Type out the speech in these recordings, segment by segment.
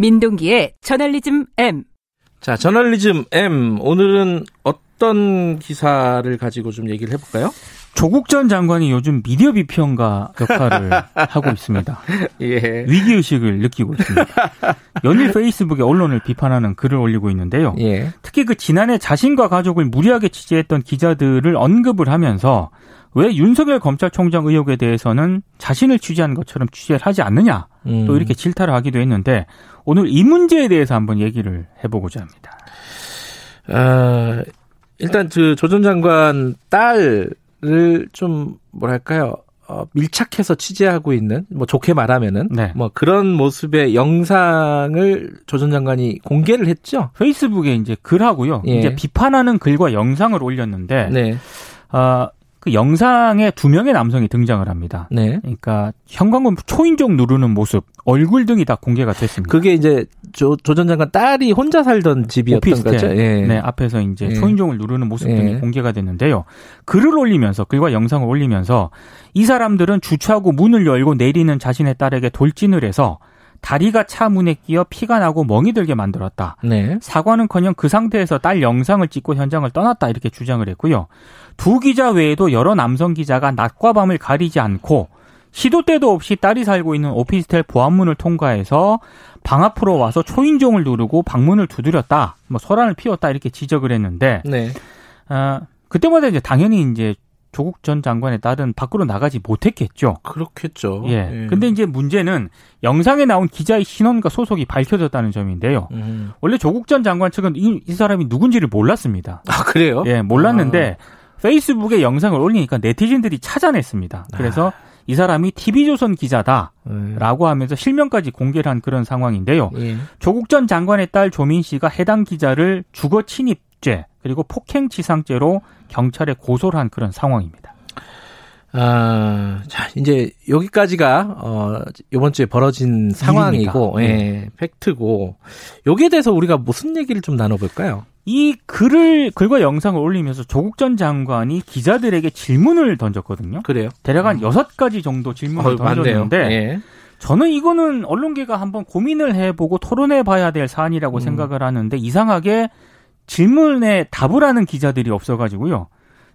민동기의 저널리즘 M. 자, 저널리즘 M. 오늘은 어떤 기사를 가지고 좀 얘기를 해볼까요? 조국 전 장관이 요즘 미디어 비평가 역할을 하고 있습니다. 예. 위기의식을 느끼고 있습니다. 연일 페이스북에 언론을 비판하는 글을 올리고 있는데요. 예. 특히 그 지난해 자신과 가족을 무리하게 취재했던 기자들을 언급을 하면서 왜 윤석열 검찰총장 의혹에 대해서는 자신을 취재한 것처럼 취재를 하지 않느냐 음. 또 이렇게 질타를 하기도 했는데 오늘 이 문제에 대해서 한번 얘기를 해보고자 합니다. 아, 일단 그 조전 장관 딸을 좀 뭐랄까요? 어, 밀착해서 취재하고 있는 뭐 좋게 말하면은 네. 뭐 그런 모습의 영상을 조 전 장관이 공개를 했죠. 페이스북에 이제 글하고요. 예. 이제 비판하는 글과 영상을 올렸는데 네. 아, 그 영상에 두 명의 남성이 등장을 합니다. 네. 그러니까 현관문 초인종 누르는 모습, 얼굴 등이 다 공개가 됐습니다. 그게 이제 조 전 장관 딸이 혼자 살던 집이었던 오피스텔. 거죠. 예. 네, 앞에서 이제 예. 초인종을 누르는 모습 등이 예. 공개가 됐는데요. 글을 올리면서 글과 영상을 올리면서 이 사람들은 주차하고 문을 열고 내리는 자신의 딸에게 돌진을 해서 다리가 차 문에 끼어 피가 나고 멍이 들게 만들었다. 네. 사과는커녕 그 상태에서 딸 영상을 찍고 현장을 떠났다 이렇게 주장을 했고요. 두 기자 외에도 여러 남성 기자가 낮과 밤을 가리지 않고 시도 때도 없이 딸이 살고 있는 오피스텔 보안문을 통과해서 방 앞으로 와서 초인종을 누르고 방문을 두드렸다. 뭐 소란을 피웠다 이렇게 지적을 했는데 네. 아, 그때마다 이제 당연히 이제 조국 전 장관의 딸은 밖으로 나가지 못했겠죠. 그렇겠죠. 예. 근데 이제 문제는 영상에 나온 기자의 신원과 소속이 밝혀졌다는 점인데요. 음. 원래 조국 전 장관 측은 이, 이 사람이 누군지를 몰랐습니다. 아 그래요? 예, 몰랐는데 페이스북에 영상을 올리니까 네티즌들이 찾아냈습니다. 그래서 이 사람이 TV조선 기자다라고 네. 하면서 실명까지 공개를 한 그런 상황인데요. 예. 조국 전 장관의 딸 조민 씨가 해당 기자를 주거 침입 죄 그리고 폭행치상죄로 경찰에 고소를 한 그런 상황입니다. 아, 자, 이제 여기까지가 어 이번 주에 벌어진 상황이고 일입니다. 예, 팩트고 여기에 대해서 우리가 무슨 얘기를 좀 나눠 볼까요? 이 글을 글과 영상을 올리면서 조국 전 장관이 기자들에게 질문을 던졌거든요. 그래요? 대략 한 여섯 가지 정도 질문을 어. 던졌는데 예. 저는 이거는 언론계가 한번 고민을 해보고 토론해 봐야 될 사안이라고 음. 생각을 하는데 이상하게 질문에 답을 하는 기자들이 없어가지고요.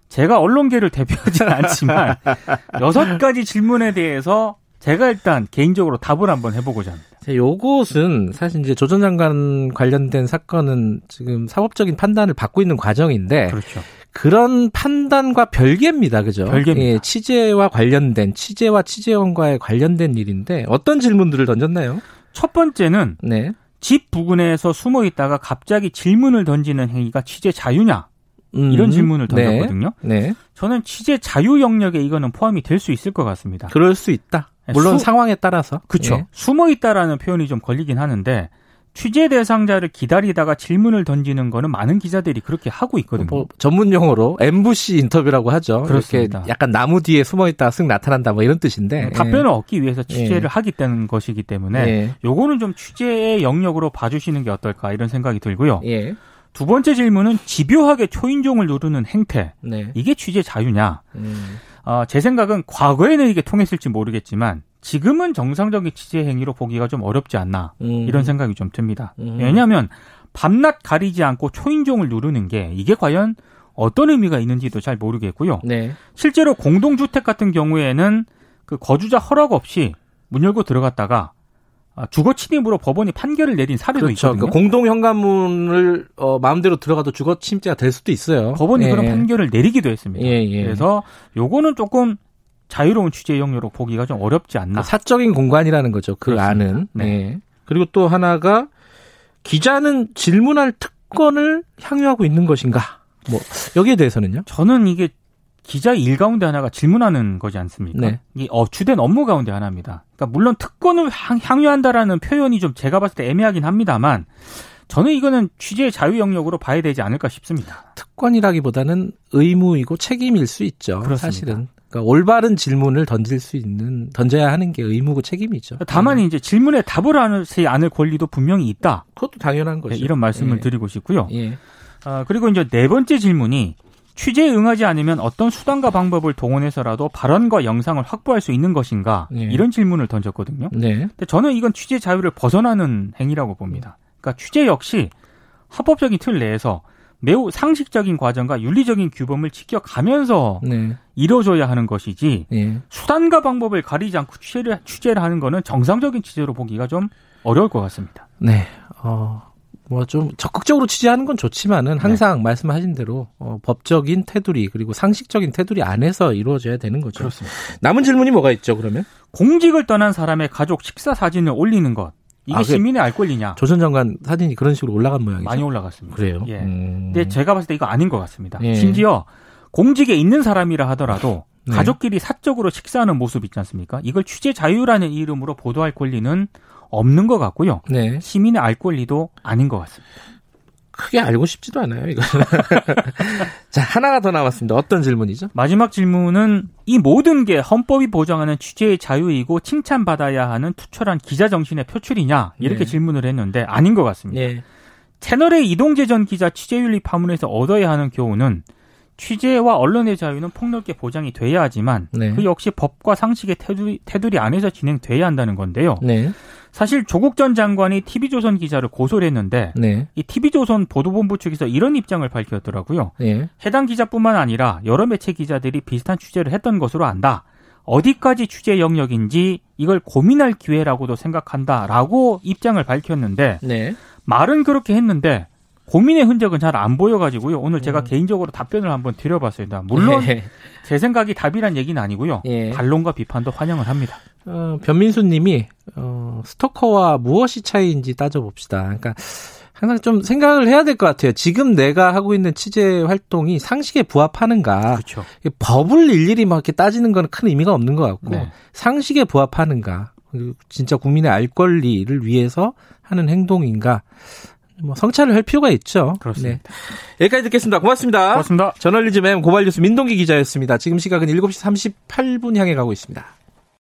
제가 언론계를 대표하지는 않지만 여섯 가지 질문에 대해서 제가 일단 개인적으로 답을 한번 해보고자 합니다. 자, 요것은 사실 이제 조전 장관 관련된 사건은 지금 사법적인 판단을 받고 있는 과정인데 그렇죠. 그런 판단과 별개입니다. 그죠? 별개입니다. 예, 취재와 관련된 취재와 취재원과의 관련된 일인데 어떤 질문들을 던졌나요? 첫 번째는 네. 집 부근에서 숨어 있다가 갑자기 질문을 던지는 행위가 취재 자유냐 음, 이런 질문을 네. 던졌거든요. 네. 저는 취재 자유 영역에 이거는 포함이 될 수 있을 것 같습니다. 그럴 수 있다. 물론 수- 상황에 따라서. 그렇죠. 예. 숨어 있다라는 표현이 좀 걸리긴 하는데 취재 대상자를 기다리다가 질문을 던지는 거는 많은 기자들이 그렇게 하고 있거든요. 뭐 전문 용어로 엠부시 인터뷰라고 하죠. 그렇습니다. 이렇게 약간 나무 뒤에 숨어 있다가 쓱 나타난다 뭐 이런 뜻인데. 답변을 얻기 위해서 취재를 예. 하겠다는 것이기 때문에 예. 요거는 좀 취재의 영역으로 봐주시는 게 어떨까 이런 생각이 들고요. 예. 두 번째 질문은 집요하게 초인종을 누르는 행태 네. 이게 취재 자유냐? 음. 어, 제 생각은 과거에는 이게 통했을지 모르겠지만 지금은 정상적인 취재 행위로 보기가 좀 어렵지 않나 음. 이런 생각이 좀 듭니다. 음. 왜냐하면 밤낮 가리지 않고 초인종을 누르는 게 이게 과연 어떤 의미가 있는지도 잘 모르겠고요. 네. 실제로 공동주택 같은 경우에는 그 거주자 허락 없이 문 열고 들어갔다가 아, 주거 침입으로 법원이 판결을 내린 사례도 그렇죠. 있거든요. 그 공동 현관문을 어, 마음대로 들어가도 주거 침입죄가 될 수도 있어요. 법원이 예. 그런 판결을 내리기도 했습니다. 예, 예. 그래서 요거는 조금 자유로운 취재 영역으로 보기가 좀 어렵지 않나. 아, 사적인 공간이라는 거죠. 그 그렇습니다. 안은. 네. 네. 그리고 또 하나가 기자는 질문할 특권을 향유하고 있는 것인가? 뭐 여기에 대해서는요. 저는 이게 기자 일 가운데 하나가 질문하는 거지 않습니까? 네. 이 어, 주된 업무 가운데 하나입니다. 그러니까 물론 특권을 향- 향유한다라는 표현이 좀 제가 봤을 때 애매하긴 합니다만 저는 이거는 취재의 자유 영역으로 봐야 되지 않을까 싶습니다. 특권이라기보다는 의무이고 책임일 수 있죠. 그렇습니다. 사실은. 그러니까 올바른 질문을 던질 수 있는 던져야 하는 게 의무고 책임이죠. 다만 네. 이제 질문에 답을 하지 않을 권리도 분명히 있다. 그것도 당연한 거죠. 네, 이런 말씀을 예. 드리고 싶고요. 예. 아, 그리고 이제 네 번째 질문이 취재에 응하지 않으면 어떤 수단과 방법을 동원해서라도 발언과 영상을 확보할 수 있는 것인가 네. 이런 질문을 던졌거든요. 네. 근데 저는 이건 취재 자유를 벗어나는 행위라고 봅니다. 그러니까 취재 역시 합법적인 틀 내에서 매우 상식적인 과정과 윤리적인 규범을 지켜가면서 네. 이루어져야 하는 것이지 예. 수단과 방법을 가리지 않고 취재를, 취재를 하는 거는 정상적인 취재로 보기가 좀 어려울 것 같습니다. 네. 어, 뭐 좀 적극적으로 취재하는 건 좋지만은 항상 말씀하신 대로 어, 법적인 테두리 그리고 상식적인 테두리 안에서 이루어져야 되는 거죠. 그렇습니다. 남은 질문이 뭐가 있죠, 그러면? 공직을 떠난 사람의 가족 식사 사진을 올리는 것 이게 아, 그- 시민의 알 권리냐? 조전 장관 사진이 그런 식으로 올라간 모양이죠. 많이 올라갔습니다. 그래요. 예. 음. 근데 제가 봤을 때 이거 아닌 것 같습니다. 예. 심지어 공직에 있는 사람이라 하더라도 네. 가족끼리 사적으로 식사하는 모습 있지 않습니까? 이걸 취재 자유라는 이름으로 보도할 권리는 없는 것 같고요. 네. 시민의 알 권리도 아닌 것 같습니다. 크게 알고 싶지도 않아요, 이거. 자, 하나가 더 남았습니다. 어떤 질문이죠? 마지막 질문은 이 모든 게 헌법이 보장하는 취재의 자유이고 칭찬받아야 하는 투철한 기자 정신의 표출이냐 이렇게 네. 질문을 했는데 아닌 것 같습니다. 예. 채널의 이동재 전 기자 취재윤리 파문에서 얻어야 하는 교훈은 취재와 언론의 자유는 폭넓게 보장이 돼야 하지만 네. 그 역시 법과 상식의 테두리, 테두리 안에서 진행돼야 한다는 건데요. 네. 사실 조국 전 장관이 TV조선 기자를 고소를 했는데 네. 이 TV조선 보도본부 측에서 이런 입장을 밝혔더라고요. 예. 해당 기자뿐만 아니라 여러 매체 기자들이 비슷한 취재를 했던 것으로 안다. 어디까지 취재 영역인지 이걸 고민할 기회라고도 생각한다라고 입장을 밝혔는데 네. 말은 그렇게 했는데 고민의 흔적은 잘 안 보여가지고요. 오늘 제가 음. 개인적으로 답변을 한번 드려봤습니다. 물론 예. 제 생각이 답이란 얘기는 아니고요. 예. 반론과 비판도 환영을 합니다. 어, 변민수 님이, 어, 스토커와 무엇이 차이인지 따져봅시다. 그러니까, 항상 좀 생각을 해야 될 것 같아요. 지금 내가 하고 있는 취재 활동이 상식에 부합하는가. 그렇죠. 법을 일일이 막 이렇게 따지는 건 큰 의미가 없는 것 같고, 네. 상식에 부합하는가. 그리고 진짜 국민의 알 권리를 위해서 하는 행동인가. 뭐, 성찰을 할 필요가 있죠. 그렇습니다. 네. 여기까지 듣겠습니다. 고맙습니다. 고맙습니다. 저널리즘 M 고발뉴스 민동기 기자였습니다. 지금 시각은 7시 38분 향해 가고 있습니다.